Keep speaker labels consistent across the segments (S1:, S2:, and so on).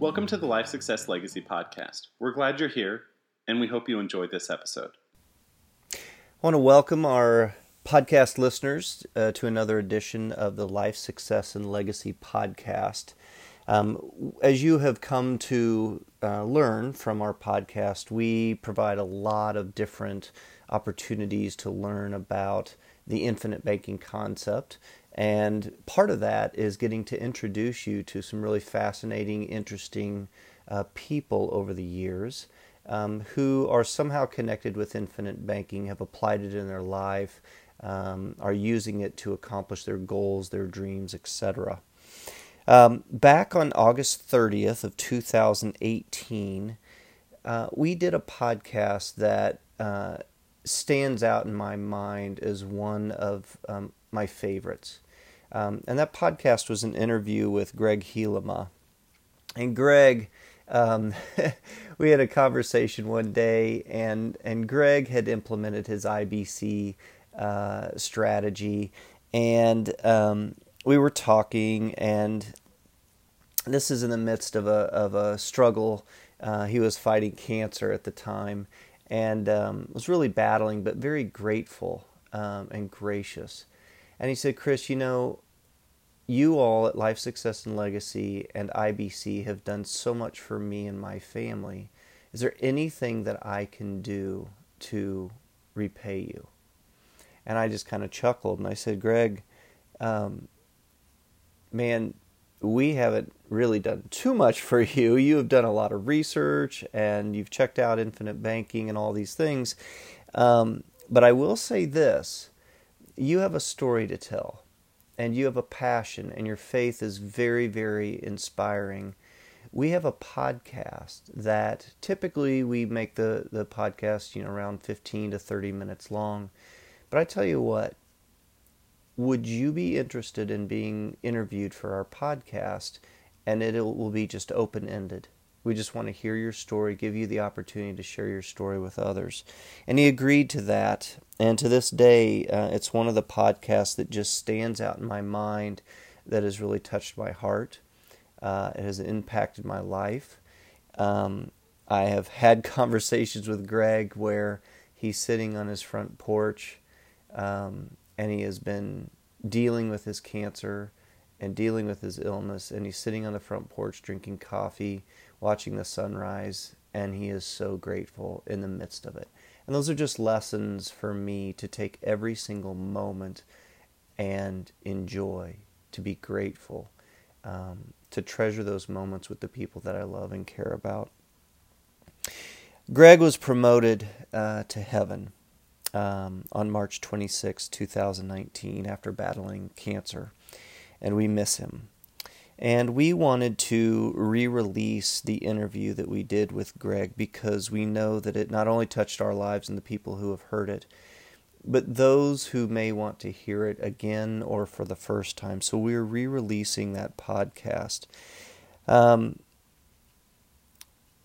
S1: Welcome to the Life Success Legacy Podcast. We're glad you're here, and we hope you enjoyed this episode.
S2: I want to welcome our podcast listeners uh, to another edition of the Life Success and Legacy Podcast. Um, as you have come to uh, learn from our podcast, we provide a lot of different opportunities to learn about the infinite banking concept and part of that is getting to introduce you to some really fascinating, interesting uh, people over the years um, who are somehow connected with infinite banking, have applied it in their life, um, are using it to accomplish their goals, their dreams, etc. Um, back on August 30th of 2018, uh, we did a podcast that uh, stands out in my mind as one of um, my favorites. Um, and that podcast was an interview with Gregg Hielema. And Greg, um, we had a conversation one day, and, and Greg had implemented his IBC uh, strategy. And um, we were talking, and this is in the midst of a, of a struggle. Uh, he was fighting cancer at the time and um, was really battling, but very grateful um, and gracious. And he said, Chris, you know, you all at Life Success and Legacy and IBC have done so much for me and my family. Is there anything that I can do to repay you? And I just kind of chuckled and I said, Greg, um, man, we haven't really done too much for you. You have done a lot of research and you've checked out infinite banking and all these things. Um, but I will say this you have a story to tell and you have a passion and your faith is very, very inspiring. We have a podcast that typically we make the, the podcast, you know, around 15 to 30 minutes long. But I tell you what, would you be interested in being interviewed for our podcast? And it will be just open ended. We just want to hear your story, give you the opportunity to share your story with others. And he agreed to that. And to this day, uh, it's one of the podcasts that just stands out in my mind that has really touched my heart. Uh, it has impacted my life. Um, I have had conversations with Greg where he's sitting on his front porch um, and he has been dealing with his cancer and dealing with his illness, and he's sitting on the front porch drinking coffee watching the sunrise, and he is so grateful in the midst of it. And those are just lessons for me to take every single moment and enjoy, to be grateful, um, to treasure those moments with the people that I love and care about. Greg was promoted uh, to heaven um, on March 26, 2019, after battling cancer, and we miss him. And we wanted to re release the interview that we did with Greg because we know that it not only touched our lives and the people who have heard it, but those who may want to hear it again or for the first time. So we're re releasing that podcast. Um,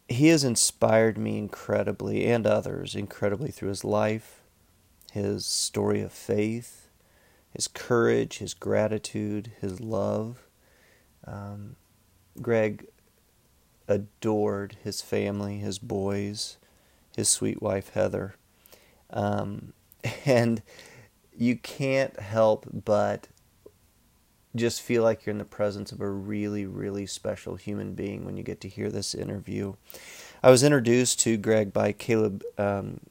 S2: he has inspired me incredibly and others incredibly through his life, his story of faith, his courage, his gratitude, his love. Um, Greg adored his family, his boys, his sweet wife Heather. Um, and you can't help but just feel like you're in the presence of a really, really special human being when you get to hear this interview. I was introduced to Greg by Caleb um,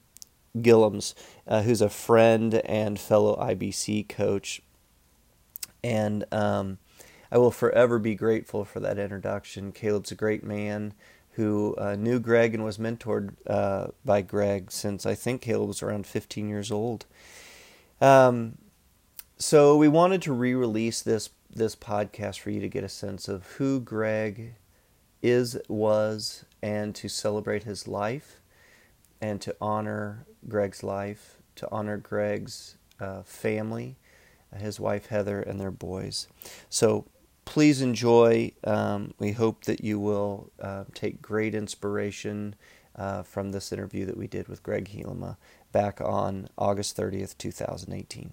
S2: Guillems, uh, who's a friend and fellow IBC coach. And um, I will forever be grateful for that introduction. Caleb's a great man who uh, knew Greg and was mentored uh, by Greg since I think Caleb was around 15 years old. Um, so we wanted to re-release this this podcast for you to get a sense of who Greg is, was, and to celebrate his life, and to honor Greg's life, to honor Greg's uh, family, his wife Heather, and their boys. So please enjoy. Um, we hope that you will uh, take great inspiration uh, from this interview that we did with Gregg Hielema back on August 30th, 2018.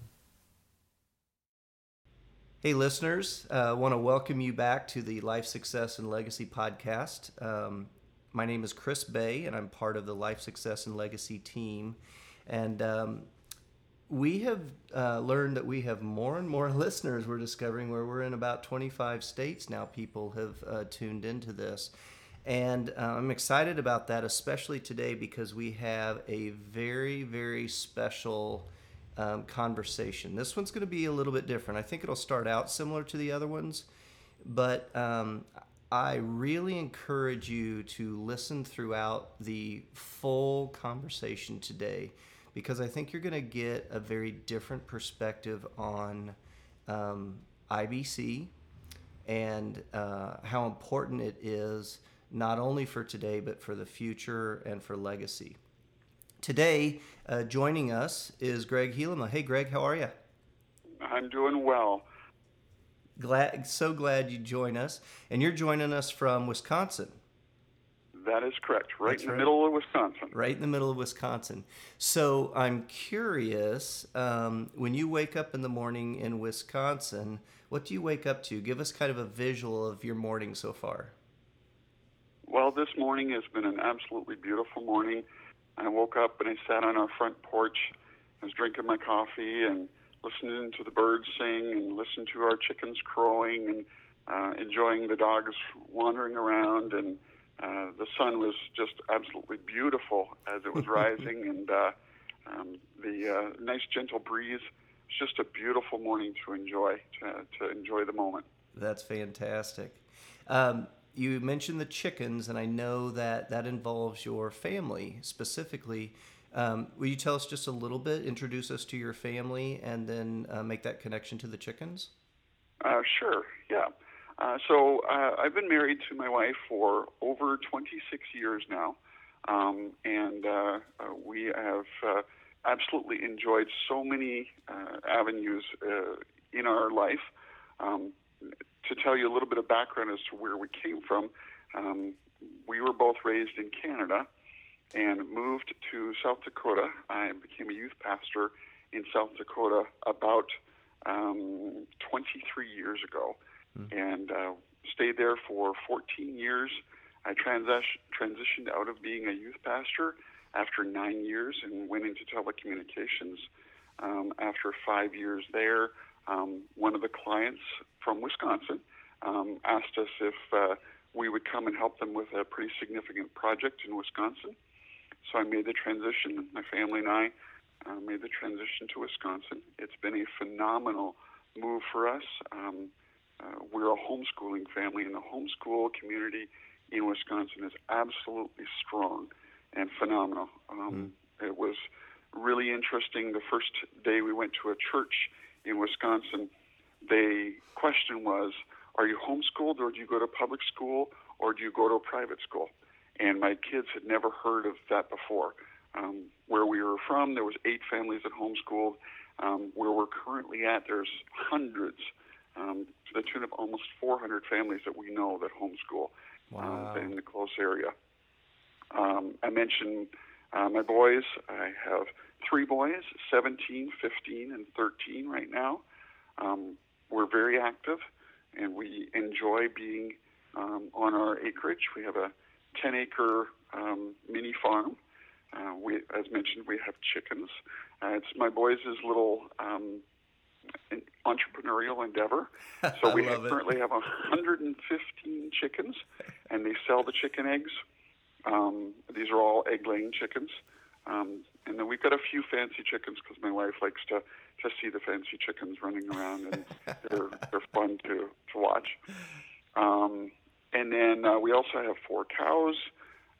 S2: Hey, listeners, I uh, want to welcome you back to the Life Success and Legacy podcast. Um, my name is Chris Bay, and I'm part of the Life Success and Legacy team. And um, we have uh, learned that we have more and more listeners. We're discovering where we're in about 25 states now. People have uh, tuned into this. And uh, I'm excited about that, especially today because we have a very, very special um, conversation. This one's going to be a little bit different. I think it'll start out similar to the other ones, but um, I really encourage you to listen throughout the full conversation today because I think you're going to get a very different perspective on um, IBC and uh, how important it is not only for today but for the future and for legacy. Today, uh, joining us is Gregg Hielema. Hey, Greg, how are you?
S3: I'm doing well.
S2: Glad, so glad you join us, and you're joining us from Wisconsin.
S3: That is correct. Right That's in the right. middle of Wisconsin.
S2: Right in the middle of Wisconsin. So I'm curious, um, when you wake up in the morning in Wisconsin, what do you wake up to? Give us kind of a visual of your morning so far.
S3: Well, this morning has been an absolutely beautiful morning. I woke up and I sat on our front porch. I was drinking my coffee and listening to the birds sing and listening to our chickens crowing and uh, enjoying the dogs wandering around. And uh, the sun was just absolutely beautiful as it was rising, and uh, um, the uh, nice gentle breeze. It's just a beautiful morning to enjoy, to, to enjoy the moment.
S2: That's fantastic. Um, you mentioned the chickens, and I know that that involves your family specifically. Um, will you tell us just a little bit, introduce us to your family, and then uh, make that connection to the chickens?
S3: Uh, sure, yeah. Uh, so uh, I've been married to my wife for over 26 years now, um, and uh, uh, we have absolutely enjoyed so many avenues in our life. Um, to tell you a little bit of background as to where we came from, um, we were both raised in Canada and moved to South Dakota. I became a youth pastor in South Dakota about um, 23 years ago mm. and uh, stayed there for 14 years. I transition, transitioned out of being a youth pastor after nine years and went into telecommunications. Um, after five years there, um, one of the clients from Wisconsin um, asked us if uh, we would come and help them with a pretty significant project in Wisconsin. So I made the transition. My family and I uh, made the transition to Wisconsin. It's been a phenomenal move for us. Um, uh, we're a homeschooling family, and the homeschool community in Wisconsin is absolutely strong and phenomenal. Um, mm. It was really interesting. The first day we went to a church in Wisconsin, the question was, "Are you homeschooled, or do you go to public school, or do you go to a private school?" And my kids had never heard of that before. Um, where we were from, there was eight families that homeschooled. Um, where we're currently at, there's hundreds um, to the tune of almost 400 families that we know that homeschool uh, wow. uh, in the close area. Um, I mentioned uh, my boys. I have three boys, 17, 15, and 13 right now. Um, we're very active, and we enjoy being um, on our acreage. We have a 10 acre um, mini farm. Uh, we, as mentioned, we have chickens. Uh, it's my boys' little um, entrepreneurial endeavor. So we have, currently have 115 chickens, and they sell the chicken eggs. Um, these are all egg-laying chickens. Um, and then we've got a few fancy chickens because my wife likes to to see the fancy chickens running around, and they're they're fun to to watch. Um, and then uh, we also have four cows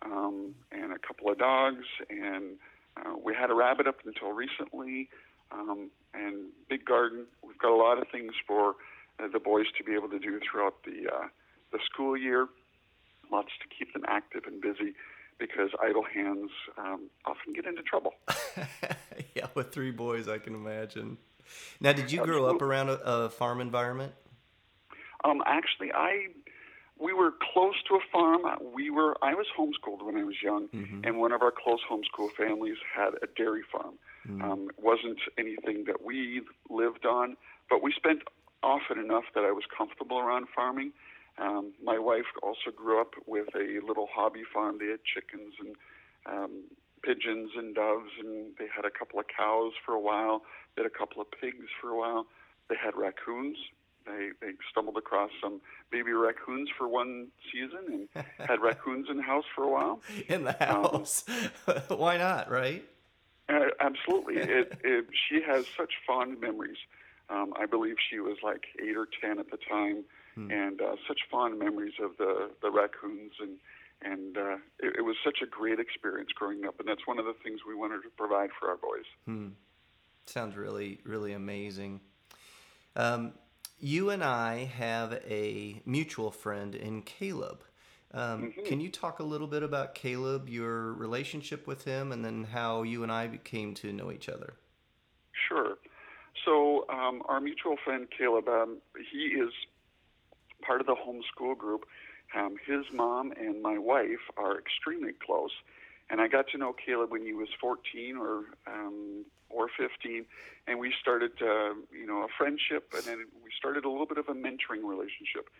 S3: um, and a couple of dogs, and uh, we had a rabbit up until recently um, and big garden. We've got a lot of things for uh, the boys to be able to do throughout the uh, the school year. Lots to keep them active and busy because idle hands um, often get into trouble.
S2: yeah, with three boys, I can imagine. Now, did you Absolutely. grow up around a, a farm environment?
S3: Um, actually, I we were close to a farm. We were I was homeschooled when I was young, mm-hmm. and one of our close homeschool families had a dairy farm. Mm. Um, it wasn't anything that we lived on, but we spent often enough that I was comfortable around farming. Um, my wife also grew up with a little hobby farm. They had chickens and um, pigeons and doves, and they had a couple of cows for a while. They had a couple of pigs for a while. They had raccoons. They they stumbled across some baby raccoons for one season and had raccoons in the house for a while.
S2: In the house, um, why not? Right?
S3: Uh, absolutely. it, it, she has such fond memories. Um, I believe she was like eight or ten at the time, hmm. and uh, such fond memories of the the raccoons and and uh, it, it, was such a great experience growing up, and that's one of the things we wanted to provide for our boys.
S2: Hmm. Sounds really, really amazing. Um, you and I have a mutual friend in Caleb. Um, mm-hmm. Can you talk a little bit about Caleb, your relationship with him, and then how you and I came to know each other?
S3: Sure. So, um, our mutual friend Caleb, um, he is part of the homeschool group um, his mom and my wife are extremely close, and I got to know Caleb when he was 14 or um, or 15, and we started, uh, you know, a friendship, and then we started a little bit of a mentoring relationship.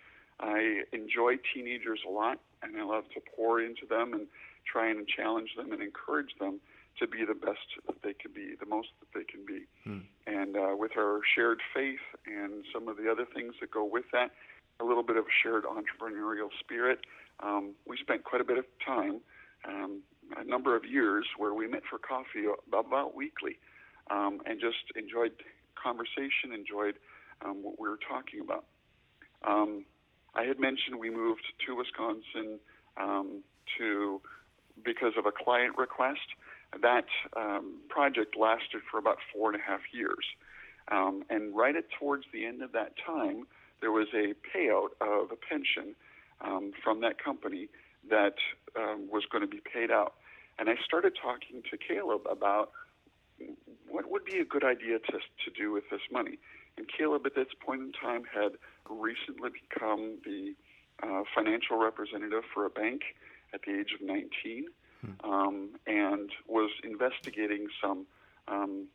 S3: I enjoy teenagers a lot, and I love to pour into them and try and challenge them and encourage them to be the best that they can be, the most that they can be. Hmm. And uh, with our shared faith and some of the other things that go with that, a little bit of a shared entrepreneurial spirit. Um, we spent quite a bit of time, um, a number of years, where we met for coffee about weekly, um, and just enjoyed conversation, enjoyed um, what we were talking about. Um, I had mentioned we moved to Wisconsin um, to because of a client request. That um, project lasted for about four and a half years, um, and right at towards the end of that time, there was a payout of a pension um, from that company that um, was going to be paid out. And I started talking to Caleb about what would be a good idea to, to do with this money. And Caleb, at this point in time, had recently become the uh, financial representative for a bank at the age of 19 hmm. um, and was investigating some um,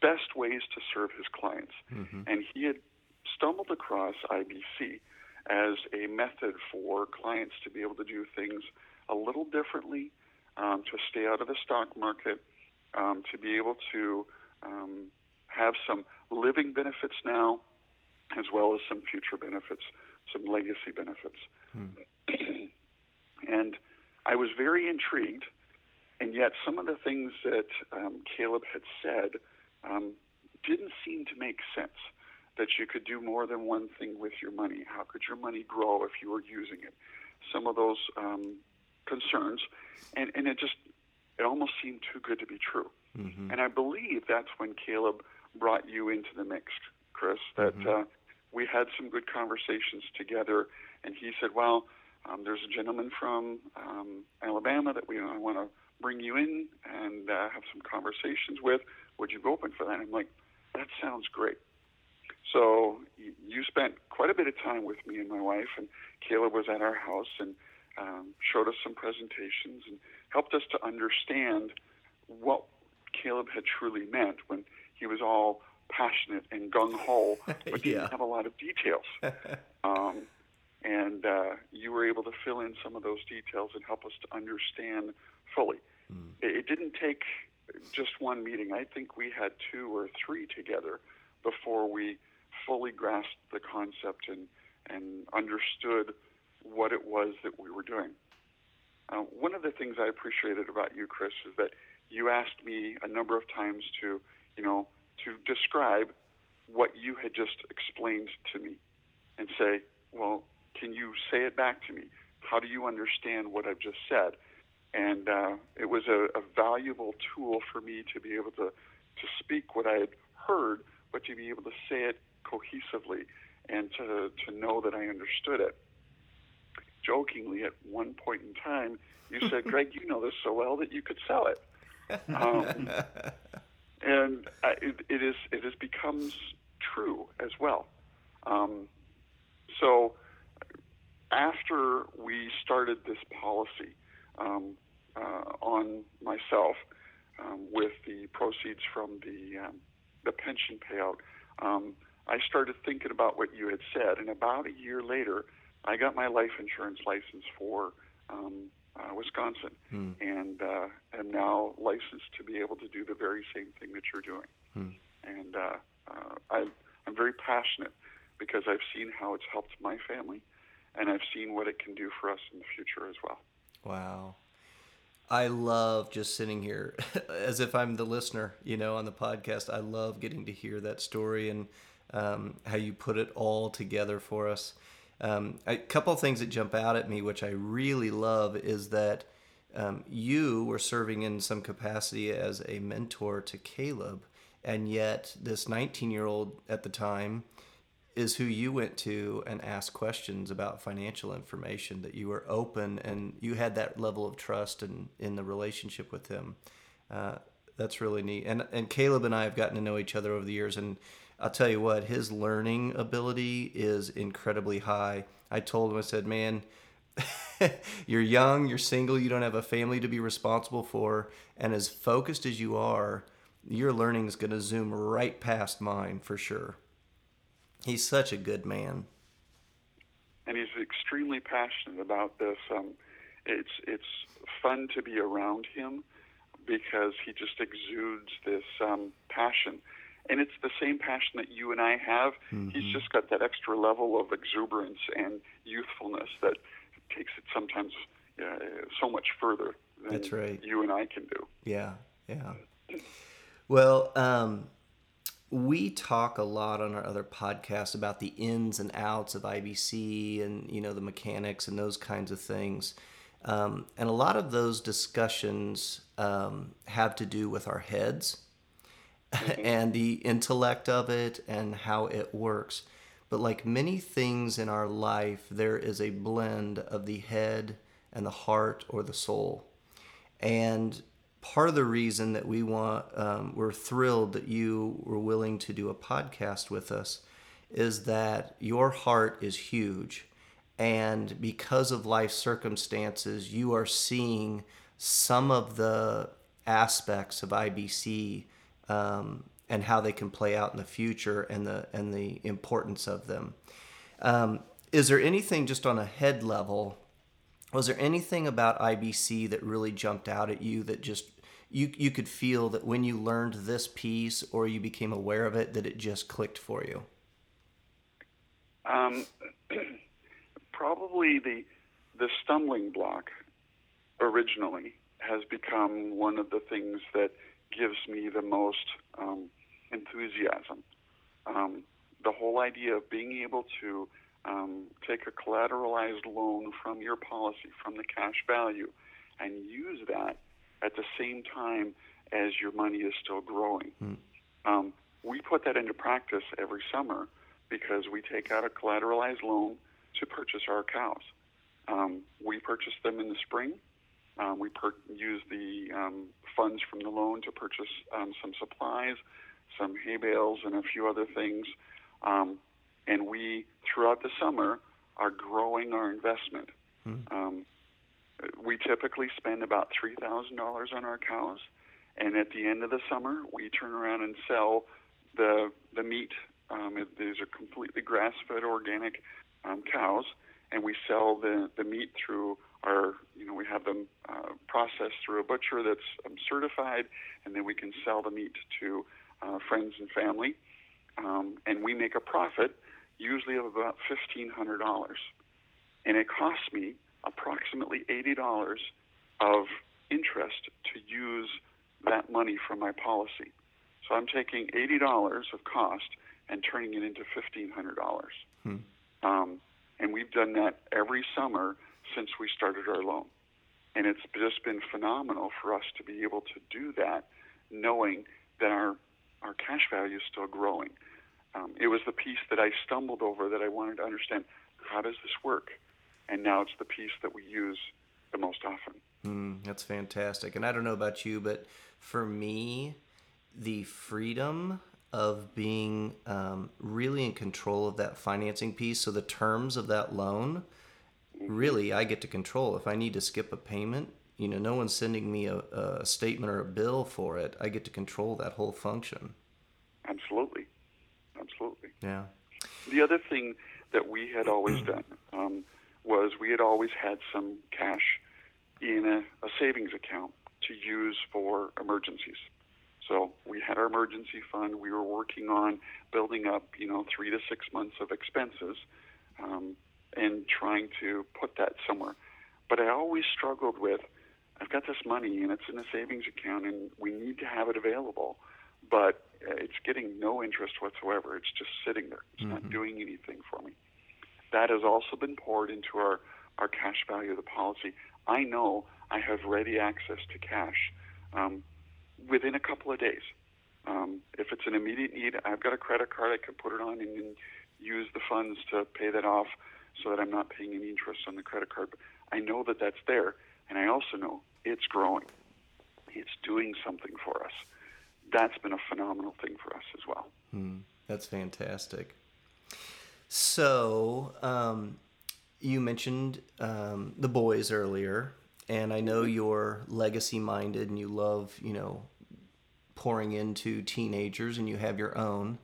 S3: best ways to serve his clients. Mm-hmm. And he had stumbled across IBC as a method for clients to be able to do things a little differently, um, to stay out of the stock market, um, to be able to um, have some living benefits now, as well as some future benefits, some legacy benefits. Hmm. and I was very intrigued, and yet some of the things that um, Caleb had said um, didn't seem to make sense that you could do more than one thing with your money. How could your money grow if you were using it? Some of those um, concerns, and, and it just it almost seemed too good to be true. Mm-hmm. And I believe that's when Caleb brought you into the mix, Chris. That mm-hmm. uh, we had some good conversations together, and he said, "Well, um, there's a gentleman from um, Alabama that we you know, I want to bring you in and uh, have some conversations with. Would you be open for that?" And I'm like, "That sounds great." So you spent quite a bit of time with me and my wife, and Caleb was at our house and um, showed us some presentations and helped us to understand what Caleb had truly meant when he was all passionate and gung ho, but didn't have a lot of details. um, and uh, you were able to fill in some of those details and help us to understand fully. Mm. It, it didn't take just one meeting. I think we had two or three together before we fully grasped the concept and, and understood what it was that we were doing. Uh, one of the things I appreciated about you, Chris, is that you asked me a number of times to, you know, to describe what you had just explained to me and say, well, can you say it back to me? How do you understand what I've just said? And uh, it was a, a valuable tool for me to be able to, to speak what I had heard, but to be able to say it cohesively and to, to know that I understood it. Jokingly, at one point in time, you said, Greg, you know this so well that you could sell it. Um, and it, it, is, it has becomes true as well. Um, so after we started this policy um, uh, on myself um, with the proceeds from the, um, the pension payout, um, I started thinking about what you had said, and about a year later, I got my life insurance license for um, uh, Wisconsin, hmm. and uh, am now licensed to be able to do the very same thing that you're doing. Hmm. And uh, uh, I, I'm very passionate because I've seen how it's helped my family, and I've seen what it can do for us in the future as well.
S2: Wow. I love just sitting here as if I'm the listener, you know, on the podcast. I love getting to hear that story and um, how you put it all together for us. Um, a couple of things that jump out at me, which I really love, is that um, you were serving in some capacity as a mentor to Caleb, and yet this 19 year old at the time is who you went to and asked questions about financial information that you were open and you had that level of trust in, in the relationship with him. Uh, that's really neat. And and caleb and i have gotten to know each other over the years and i'll tell you what his learning ability is incredibly high i told him i said man you're young you're single you don't have a family to be responsible for and as focused as you are your learning is going to zoom right past mine for sure He's such a good man.
S3: And he's extremely passionate about this. Um, it's it's fun to be around him because he just exudes this um, passion. And it's the same passion that you and I have. Mm-hmm. He's just got that extra level of exuberance and youthfulness that takes it sometimes uh, so much further than
S2: That's right.
S3: you and I can do.
S2: Yeah, yeah. Well, um, we talk a lot on our other podcasts about the ins and outs of IBC and you know the mechanics and those kinds of things. Um, and a lot of those discussions um, have to do with our heads mm-hmm. and the intellect of it and how it works. But like many things in our life, there is a blend of the head and the heart or the soul. And part of the reason that we want um, we're thrilled that you were willing to do a podcast with us is that your heart is huge and because of life circumstances you are seeing some of the aspects of ibc um, and how they can play out in the future and the and the importance of them um, is there anything just on a head level was there anything about IBC that really jumped out at you that just you you could feel that when you learned this piece or you became aware of it that it just clicked for you?
S3: Um, probably the the stumbling block originally has become one of the things that gives me the most um, enthusiasm. Um, the whole idea of being able to um, take a collateralized loan from your policy, from the cash value, and use that at the same time as your money is still growing. Mm. Um, we put that into practice every summer because we take out a collateralized loan to purchase our cows. Um, we purchase them in the spring. Um, we per- use the um, funds from the loan to purchase um, some supplies, some hay bales, and a few other things. Um, and we, throughout the summer, are growing our investment. Mm. we typically spend about $3,000 on our cows. And at the end of the summer, we turn around and sell the, the meat. Um, these are completely grass fed organic um, cows. And we sell the, the meat through our, you know, we have them uh, processed through a butcher that's um, certified. And then we can sell the meat to uh, friends and family. Um, and we make a profit usually of about $1,500. And it costs me approximately $80 of interest to use that money from my policy. So I'm taking $80 of cost and turning it into $1,500. Hmm. Um, and we've done that every summer since we started our loan. And it's just been phenomenal for us to be able to do that, knowing that our, our cash value is still growing. Um, it was the piece that I stumbled over that I wanted to understand how does this work? and now it's the piece that we use the most often.
S2: Mm, that's fantastic. And I don't know about you, but for me, the freedom of being um, really in control of that financing piece, so the terms of that loan. Really, I get to control. If I need to skip a payment, you know, no one's sending me a, a statement or a bill for it. I get to control that whole function.
S3: Absolutely. absolutely.
S2: Yeah.
S3: The other thing that we had always done um, was we had always had some cash in a, a savings account to use for emergencies. So we had our emergency fund. We were working on building up, you know, three to six months of expenses, um, and trying to put that somewhere. But I always struggled with, I've got this money and it's in a savings account, and we need to have it available, but it's getting no interest whatsoever. It's just sitting there. It's mm-hmm. not doing anything for me. That has also been poured into our our cash value of the policy. I know I have ready access to cash. Um, within a couple of days. Um, if it's an immediate need, I've got a credit card. I can put it on and, and use the funds to pay that off so that I'm not paying any interest on the credit card. But I know that that's there, and I also know it's growing. It's doing something for us. That's been a phenomenal thing for us as well.
S2: Hmm, that's fantastic. So, um, you mentioned um, the boys earlier, and I know you're legacy minded and you love, you know, pouring into teenagers and you have your own.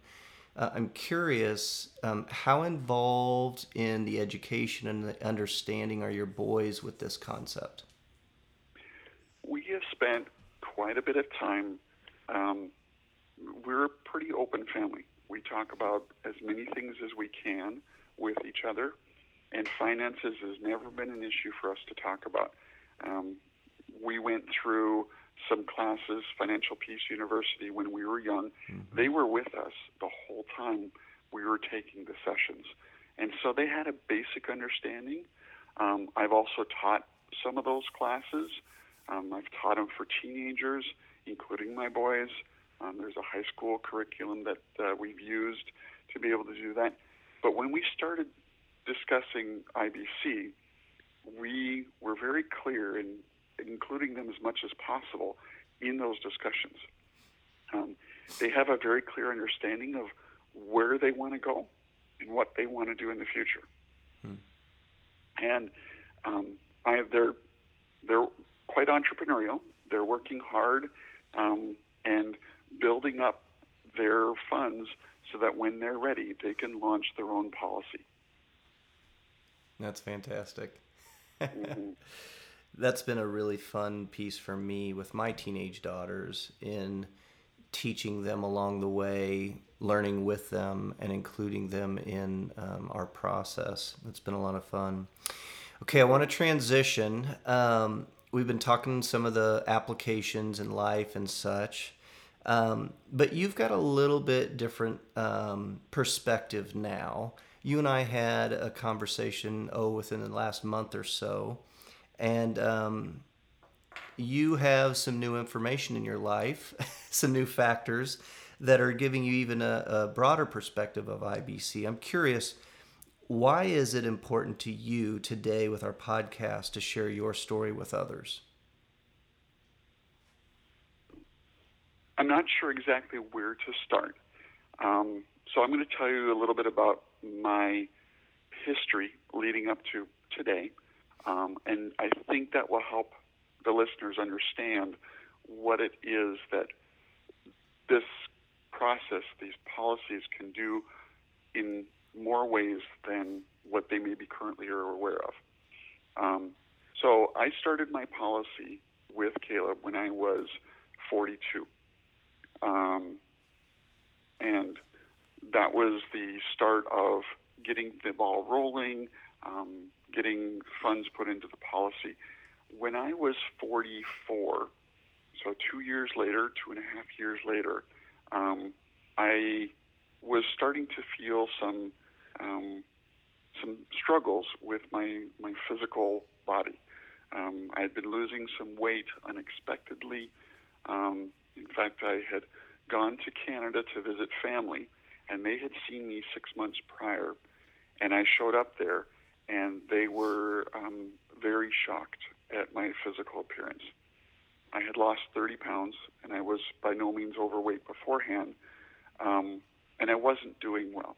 S2: Uh, I'm curious, um, how involved in the education and the understanding are your boys with this concept?
S3: We have spent quite a bit of time. Um, we're a pretty open family. We talk about as many things as we can with each other, and finances has never been an issue for us to talk about. Um, we went through some classes, Financial Peace University, when we were young. Mm-hmm. They were with us the whole time we were taking the sessions. And so they had a basic understanding. Um, I've also taught some of those classes. Um, I've taught them for teenagers, including my boys. Um, there's a high school curriculum that uh, we've used to be able to do that. But when we started discussing IBC, we were very clear in including them as much as possible in those discussions. Um, they have a very clear understanding of where they want to go and what they want to do in the future. Hmm. And um, I they're they're quite entrepreneurial. They're working hard um, and building up their funds so that when they're ready, they can launch their own policy.
S2: That's fantastic. mm-hmm. That's been a really fun piece for me with my teenage daughters in teaching them along the way, learning with them, and including them in um, our process. It's been a lot of fun. Okay, I want to transition. Um, we've been talking some of the applications in life and such. Um, but you've got a little bit different um, perspective now you and I had a conversation, oh, within the last month or so, and um, you have some new information in your life, some new factors that are giving you even a, a broader perspective of IBC. I'm curious, why is it important to you today with our podcast to share your story with others?
S3: I'm not sure exactly where to start. Um, so I'm going to tell you a little bit about my history leading up to today, um, and I think that will help the listeners understand what it is that this process, these policies can do in more ways than what they may be currently are aware of. Um, so I started my policy with Caleb when I was 42. Um, and that was the start of getting the ball rolling, um, getting funds put into the policy. When I was 44, so two years later, two and a half years later, um, I was starting to feel some um, some struggles with my my physical body. Um, I had been losing some weight unexpectedly. Um, in fact, I had gone to Canada to visit family, and they had seen me six months prior, and I showed up there, and they were um, very shocked at my physical appearance. I had lost 30 pounds, and I was by no means overweight beforehand, um, and I wasn't doing well.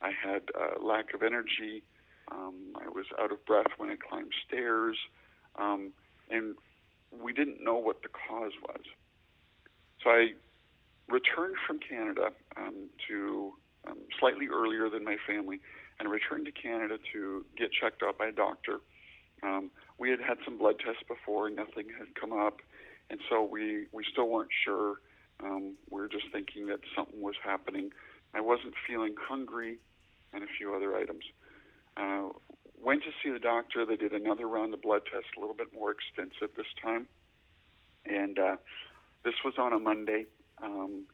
S3: I had uh, lack of energy. Um, I was out of breath when I climbed stairs, um, and we didn't know what the cause was. So I returned from Canada um, to um, slightly earlier than my family and returned to Canada to get checked out by a doctor. Um, we had had some blood tests before, and nothing had come up, and so we we still weren't sure. Um, we were just thinking that something was happening. I wasn't feeling hungry, and a few other items. Uh, went to see the doctor. They did another round of blood tests, a little bit more extensive this time, and uh, this was on a Monday um,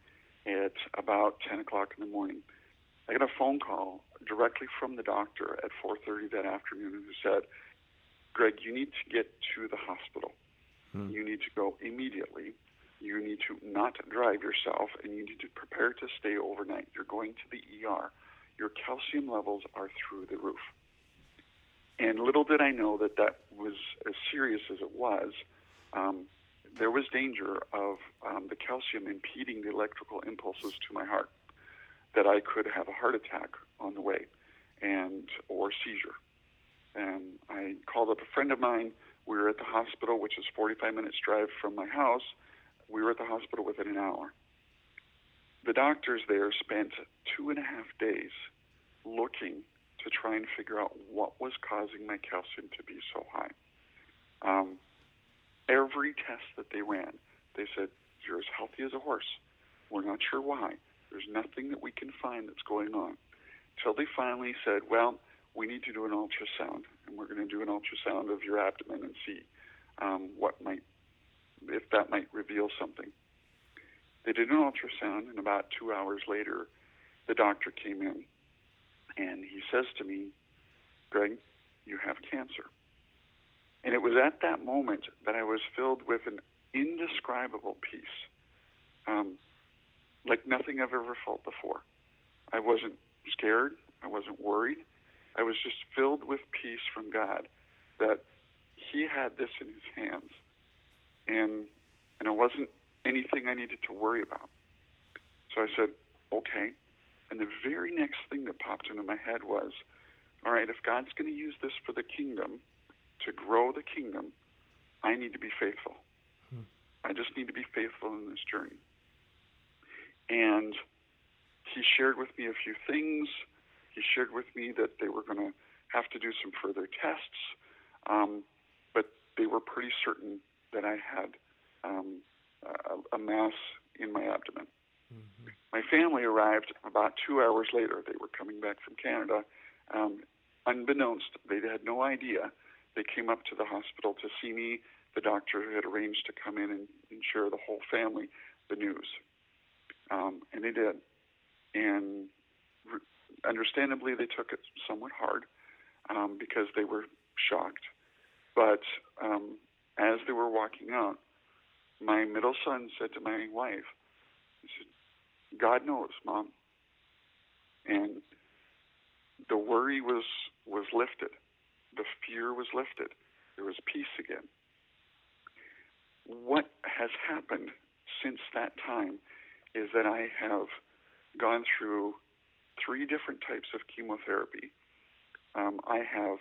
S3: at about 10 o'clock in the morning. I got a phone call directly from the doctor at 4:30 that afternoon who said, "Greg, you need to get to the hospital. Hmm. You need to go immediately. You need to not drive yourself, and you need to prepare to stay overnight. You're going to the ER. Your calcium levels are through the roof." And little did I know that that was as serious as it was. Um, there was danger of um, the calcium impeding the electrical impulses to my heart that I could have a heart attack on the way and or seizure. And I called up a friend of mine. We were at the hospital, which is 45 minutes drive from my house. We were at the hospital within an hour. The doctors there spent two and a half days looking to try and figure out what was causing my calcium to be so high. Um, every test that they ran, they said, You're as healthy as a horse. We're not sure why. There's nothing that we can find that's going on. Until they finally said, well, we need to do an ultrasound, and we're going to do an ultrasound of your abdomen and see um, what might, if that might reveal something. They did an ultrasound, and about two hours later, the doctor came in, and he says to me, Greg, you have cancer. And it was at that moment that I was filled with an indescribable peace. Um, like nothing I've ever felt before. I wasn't scared. I wasn't worried. I was just filled with peace from God that He had this in His hands, and and it wasn't anything I needed to worry about. So I said, okay. And the very next thing that popped into my head was, all right, if God's going to use this for the kingdom, to grow the kingdom, I need to be faithful. Hmm. I just need to be faithful in this journey. And he shared with me a few things. He shared with me that they were going to have to do some further tests, um, but they were pretty certain that I had um, a, a, mass in my abdomen. Mm-hmm. My family arrived about two hours later. They were coming back from Canada. Um, unbeknownst, they had no idea. They came up to the hospital to see me. The doctor had arranged to come in and, and share the whole family the news. Um, and they did. And re- understandably, they took it somewhat hard um, because they were shocked. But um, as they were walking out, my middle son said to my wife, he said, God knows, Mom. And the worry was, was lifted. The fear was lifted. There was peace again. What has happened since that time is that I have gone through three different types of chemotherapy. Um, I have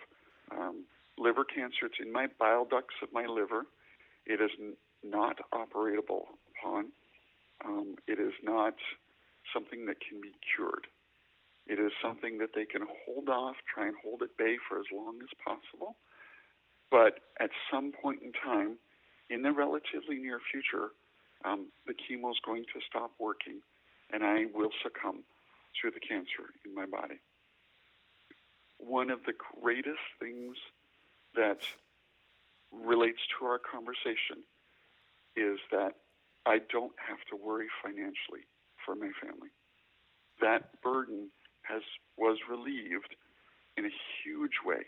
S3: um, liver cancer. It's in my bile ducts of my liver. It is n- not operatable upon. Um, it is not something that can be cured. It is something that they can hold off, try and hold at bay for as long as possible. But at some point in time, in the relatively near future, um, the chemo is going to stop working and I will succumb to the cancer in my body. One of the greatest things that relates to our conversation is that I don't have to worry financially for my family. That burden has was relieved in a huge way.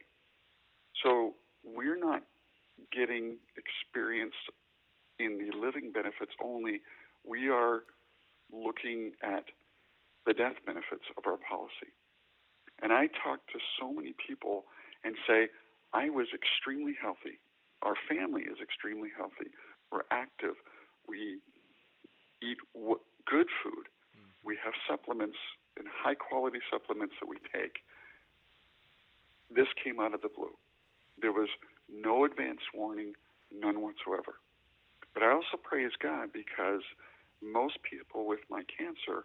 S3: So we're not getting experienced in the living benefits only, we are looking at the death benefits of our policy. And I talk to so many people and say, I was extremely healthy. Our family is extremely healthy. We're active. We eat w- good food. Mm-hmm. We have supplements and high quality supplements that we take. This came out of the blue. There was no advance warning, none whatsoever. But I also praise God because most people with my cancer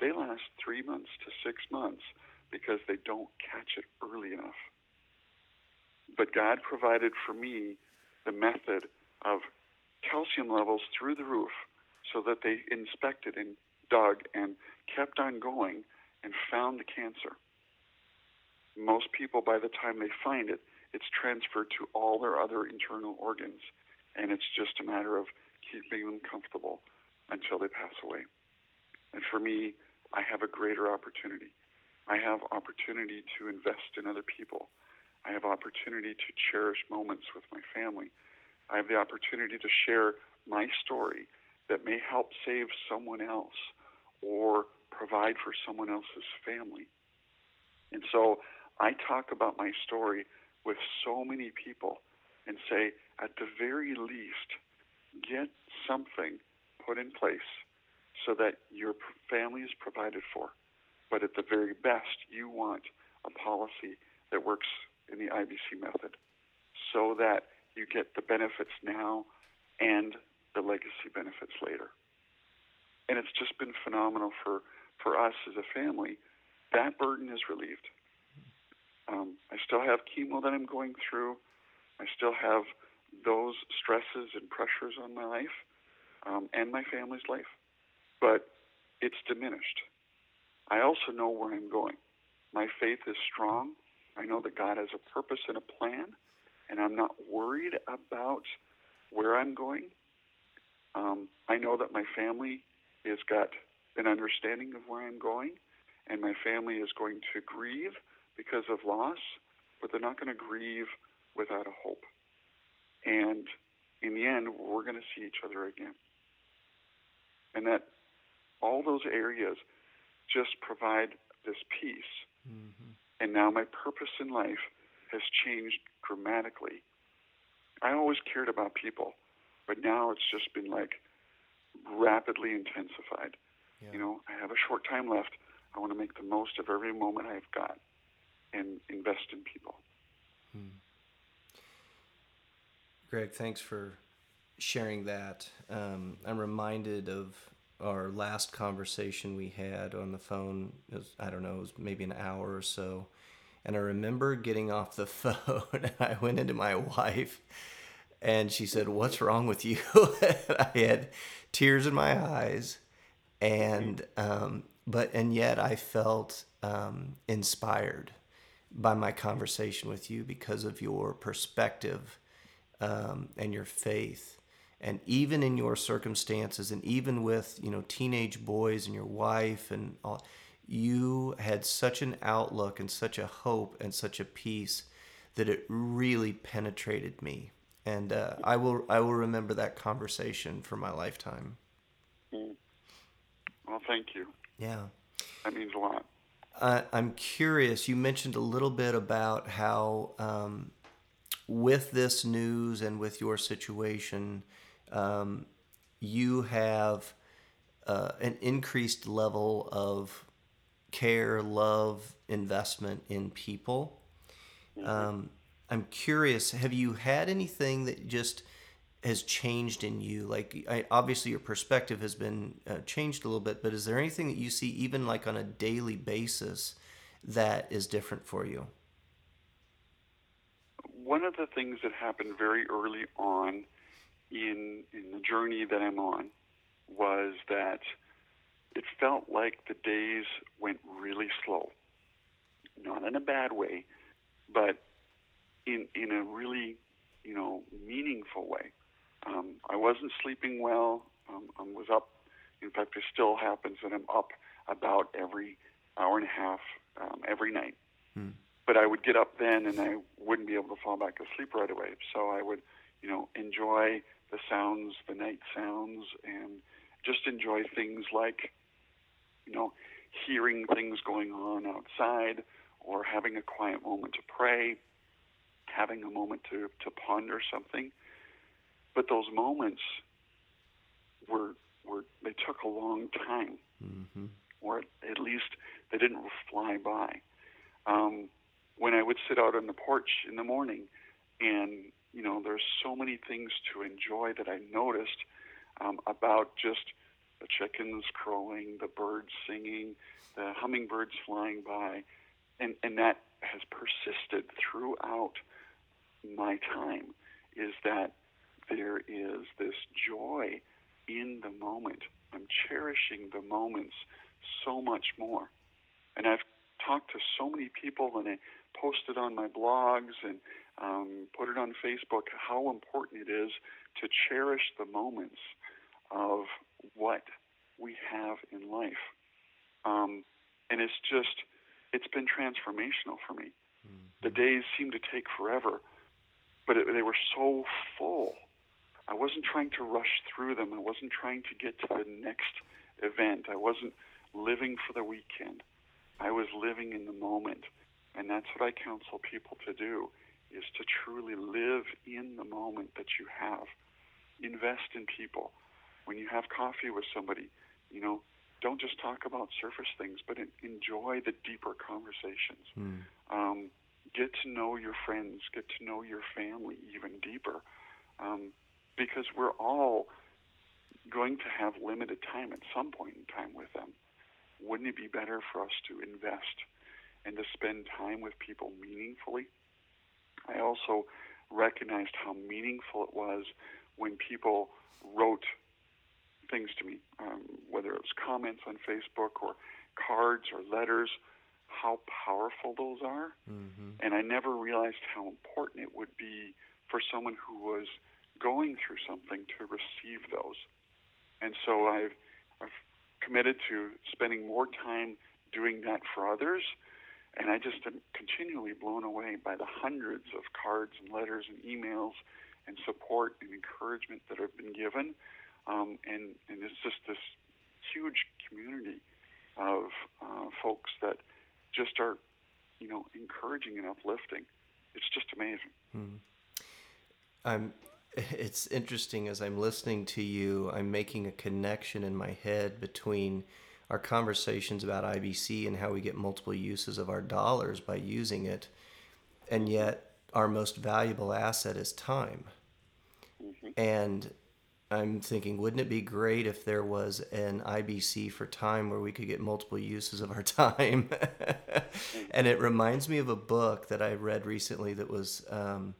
S3: they last three months to six months because they don't catch it early enough. But God provided for me the method of calcium levels through the roof so that they inspected and dug and kept on going and found the cancer. Most people, by the time they find it, it's transferred to all their other internal organs, and it's just a matter of keeping them comfortable until they pass away. And for me, I have a greater opportunity. I have opportunity to invest in other people. I have opportunity to cherish moments with my family. I have the opportunity to share my story that may help save someone else or provide for someone else's family. And so I talk about my story with so many people and say, at the very least, get something put in place so that your family is provided for. But at the very best, you want a policy that works in the IBC method so that you get the benefits now and the legacy benefits later. And it's just been phenomenal for, for us as a family. That burden is relieved. Um, I still have chemo that I'm going through. I still have those stresses and pressures on my life um, and my family's life, but it's diminished. I also know where I'm going. My faith is strong. I know that God has a purpose and a plan, and I'm not worried about where I'm going. Um, I know that my family has got an understanding of where I'm going, and my family is going to grieve because of loss, but they're not going to grieve without a hope. And in the end, we're going to see each other again. And that all those areas just provide this peace. Mm-hmm. And now my purpose in life has changed dramatically. I always cared about people, but now it's just been like rapidly intensified. Yeah. You know, I have a short time left. I want to make the most of every moment I've got and invest in people. Hmm.
S2: Gregg, thanks for sharing that. Um, I'm reminded of our last conversation we had on the phone. Was, I don't know, it was maybe an hour or so. And I remember getting off the phone I went into my wife and she said, What's wrong with you? I had tears in my eyes. And, um, but, and yet I felt um, inspired by my conversation with you because of your perspective um, and your faith. And even in your circumstances, and even with you know teenage boys and your wife and all, you had such an outlook and such a hope and such a peace that it really penetrated me. And uh, I will I will remember that conversation for my lifetime.
S3: Mm. Well, thank you.
S2: Yeah,
S3: that means a lot.
S2: Uh, I'm curious. You mentioned a little bit about how, um, with this news and with your situation, um, you have uh, an increased level of care, love, investment in people. Mm-hmm. Um, I'm curious. Have you had anything that just has changed in you? Like, I, obviously, your perspective has been uh, changed a little bit, but is there anything that you see, even like on a daily basis, that is different for you?
S3: One of the things that happened very early on in in the journey that I'm on was that it felt like the days went really slow. Not in a bad way, but in in a really you know meaningful way. Um, I wasn't sleeping well. Um, I was up. In fact, it still happens that I'm up about every hour and a half um, every night. Hmm. But I would get up then, and I wouldn't be able to fall back asleep right away. So I would, you know, enjoy the sounds, the night sounds, and just enjoy things like, you know, hearing things going on outside, or having a quiet moment to pray, having a moment to to ponder something. But those moments were were they took a long time, mm-hmm. or at least they didn't fly by. Um, when I would sit out on the porch in the morning, and you know, there's so many things to enjoy that I noticed um, about just the chickens crowing, the birds singing, the hummingbirds flying by, and and that has persisted throughout my time. Is that there is this joy in the moment. I'm cherishing the moments so much more, and I've talked to so many people, and I posted on my blogs and um, put it on Facebook how important it is to cherish the moments of what we have in life. Um, and it's just, it's been transformational for me. Mm-hmm. The days seem to take forever, but it, they were so full. I wasn't trying to rush through them. I wasn't trying to get to the next event. I wasn't living for the weekend. I was living in the moment. And that's what I counsel people to do is to truly live in the moment that you have. Invest in people. When you have coffee with somebody, you know, don't just talk about surface things, but enjoy the deeper conversations. Mm. Um, get to know your friends, get to know your family even deeper, um, because we're all going to have limited time at some point in time with them. Wouldn't it be better for us to invest and to spend time with people meaningfully? I also recognized how meaningful it was when people wrote things to me, um, whether it was comments on Facebook or cards or letters, how powerful those are. Mm-hmm. And I never realized how important it would be for someone who was going through something to receive those. And so I've, I've committed to spending more time doing that for others. And I just am continually blown away by the hundreds of cards and letters and emails and support and encouragement that have been given. Um, and, and it's just this huge community of uh, folks that just are, you know, encouraging and uplifting. It's just amazing. Hmm.
S2: I'm. It's interesting as I'm listening to you. I'm making a connection in my head between our conversations about IBC and how we get multiple uses of our dollars by using it, and yet our most valuable asset is time. Mm-hmm. And I'm thinking, wouldn't it be great if there was an IBC for time where we could get multiple uses of our time? and it reminds me of a book that I read recently that was um,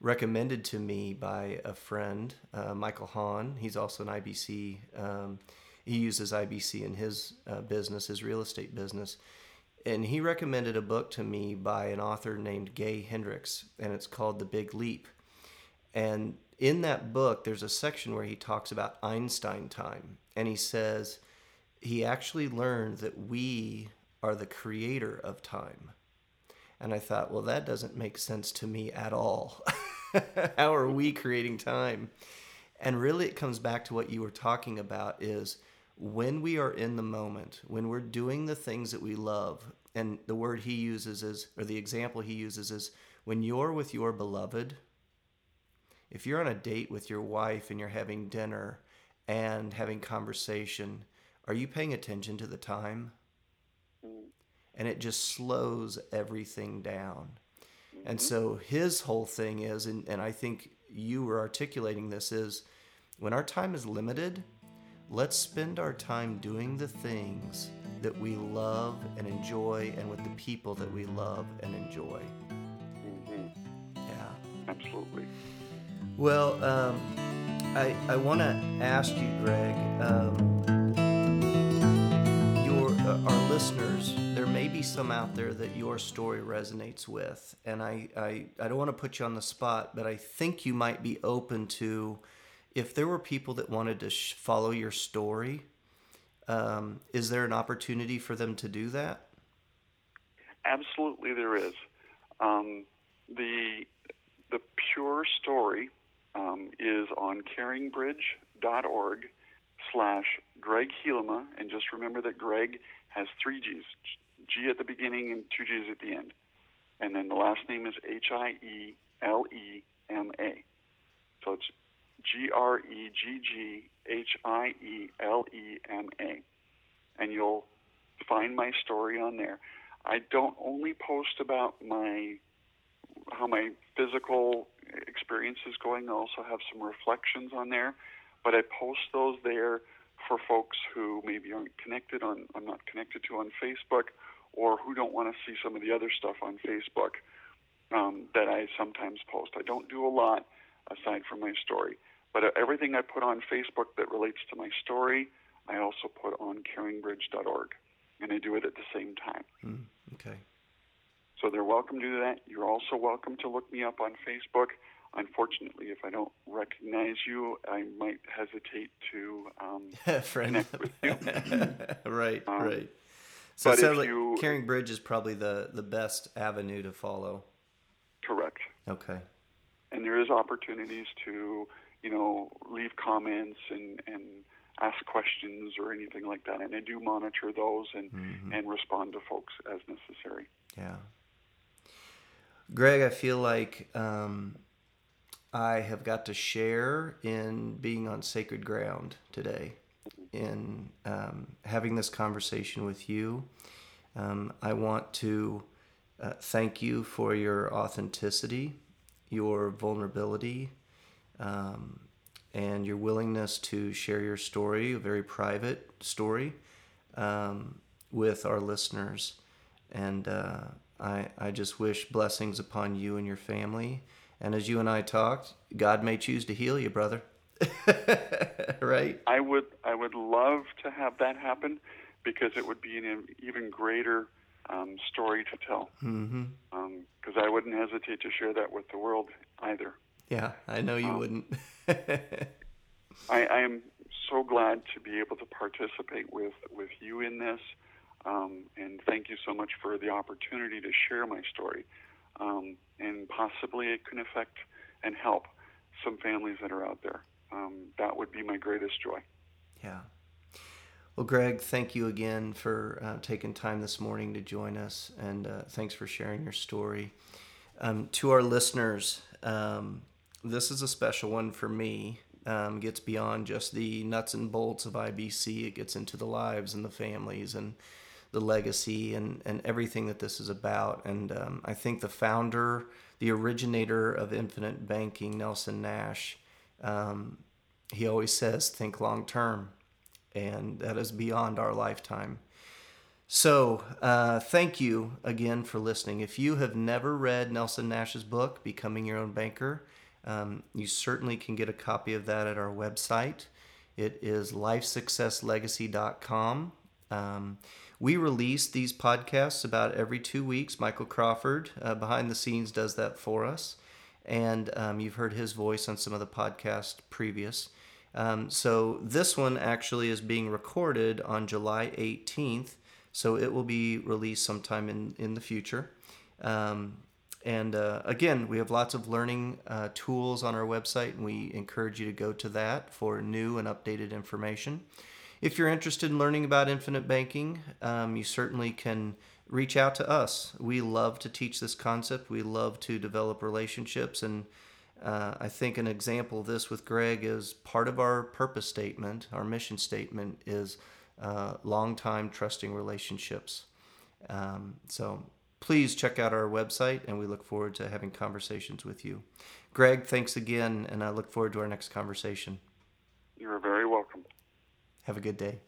S2: recommended to me by a friend, uh, Michael Hahn. He's also an IBC. Um, he uses IBC in his uh, business, his real estate business. And he recommended a book to me by an author named Gay Hendricks, and it's called The Big Leap. And in that book, there's a section where he talks about Einstein time. And he says he actually learned that we are the creator of time. And I thought, well, that doesn't make sense to me at all. How are we creating time? And really, it comes back to what you were talking about is when we are in the moment, when we're doing the things that we love, and the word he uses is, or the example he uses is, when you're with your beloved, if you're on a date with your wife and you're having dinner and having conversation, are you paying attention to the time? Mm-hmm. And it just slows everything down. And mm-hmm. so his whole thing is, and, and I think you were articulating this, is when our time is limited, let's spend our time doing the things that we love and enjoy and with the people that we love and enjoy.
S3: Mm-hmm. Yeah. Absolutely.
S2: Well, um, I, I want to ask you, Gregg, um, your, uh, our listeners, there may be some out there that your story resonates with. And I, I, I don't want to put you on the spot, but I think you might be open to if there were people that wanted to sh- follow your story. Um, is there an opportunity for them to do that?
S3: Absolutely, there is. Um, the the pure story um, is on caringbridge.org slash Gregg Hielema. And just remember that Gregg has three G's G at the beginning and two G's at the end. And then the last name is H I E L E M A. So it's G R E G G H I E L E M A. And you'll find my story on there. I don't only post about my how my physical experience is going. I also have some reflections on there, but I post those there for folks who maybe aren't connected on, I'm not connected to on Facebook, or who don't want to see some of the other stuff on Facebook um, that I sometimes post. I don't do a lot aside from my story, but everything I put on Facebook that relates to my story, I also put on caringbridge.org, and I do it at the same time.
S2: Mm, okay.
S3: So they're welcome to do that. You're also welcome to look me up on Facebook. Unfortunately, if I don't recognize you, I might hesitate to um,
S2: Friend.
S3: connect with you.
S2: right,
S3: Um,
S2: right. So it sounds like
S3: you-
S2: Caring Bridge is probably the, the best avenue to follow.
S3: Correct.
S2: Okay.
S3: and there is opportunities to you know leave comments and and ask questions or anything like that and i do monitor those and
S2: Mhm.
S3: and respond to folks as necessary
S2: Yeah. Gregg, I feel like um, I have got to share in being on sacred ground today, in um, having this conversation with you. Um, I want to uh, thank you for your authenticity, your vulnerability, um, and your willingness to share your story, a very private story, um, with our listeners. And uh, I, I just wish blessings upon you and your family. And as you and I talked, God may choose to heal you, brother. right?
S3: i would i would love to have that happen because it would be an even greater um, story to tell
S2: Mm-hmm.
S3: because i wouldn't hesitate to share that with the world either
S2: Yeah, I know you
S3: Um,
S2: wouldn't.
S3: I, I am so glad to be able to participate with, with you in this. Um, and thank you so much for the opportunity to share my story. Um, and possibly it can affect and help some families that are out there. Um, that would be my greatest joy.
S2: Yeah. Well, Gregg, thank you again for uh, taking time this morning to join us, and uh, thanks for sharing your story. Um, to our listeners, um, this is a special one for me. Um, gets beyond just the nuts and bolts of IBC. It gets into the lives and the families and the legacy and, and everything that this is about. And um, I think the founder, the originator of infinite banking, Nelson Nash, um, he always says, think long term. And that is beyond our lifetime. So, uh, thank you again for listening. If you have never read Nelson Nash's book, Becoming Your Own Banker, um, you certainly can get a copy of that at our website. It is lifesuccesslegacy.com. Um, we release these podcasts about every two weeks. Michael Crawford, uh, behind the scenes, does that for us. And um, you've heard his voice on some of the podcasts previous. Um, so this one actually is being recorded on July 18th. So it will be released sometime in, in the future. Um, and uh, again, we have lots of learning uh, tools on our website, and we encourage you to go to that for new and updated information. If you're interested in learning about infinite banking, um, you certainly can reach out to us. We love to teach this concept, we love to develop relationships. And uh, I think an example of this with Gregg is part of our purpose statement, our mission statement is uh, long time trusting relationships. Um, so please check out our website, and we look forward to having conversations with you. Gregg, thanks again, and I look forward to our next conversation.
S3: You're very welcome.
S2: Have a good day.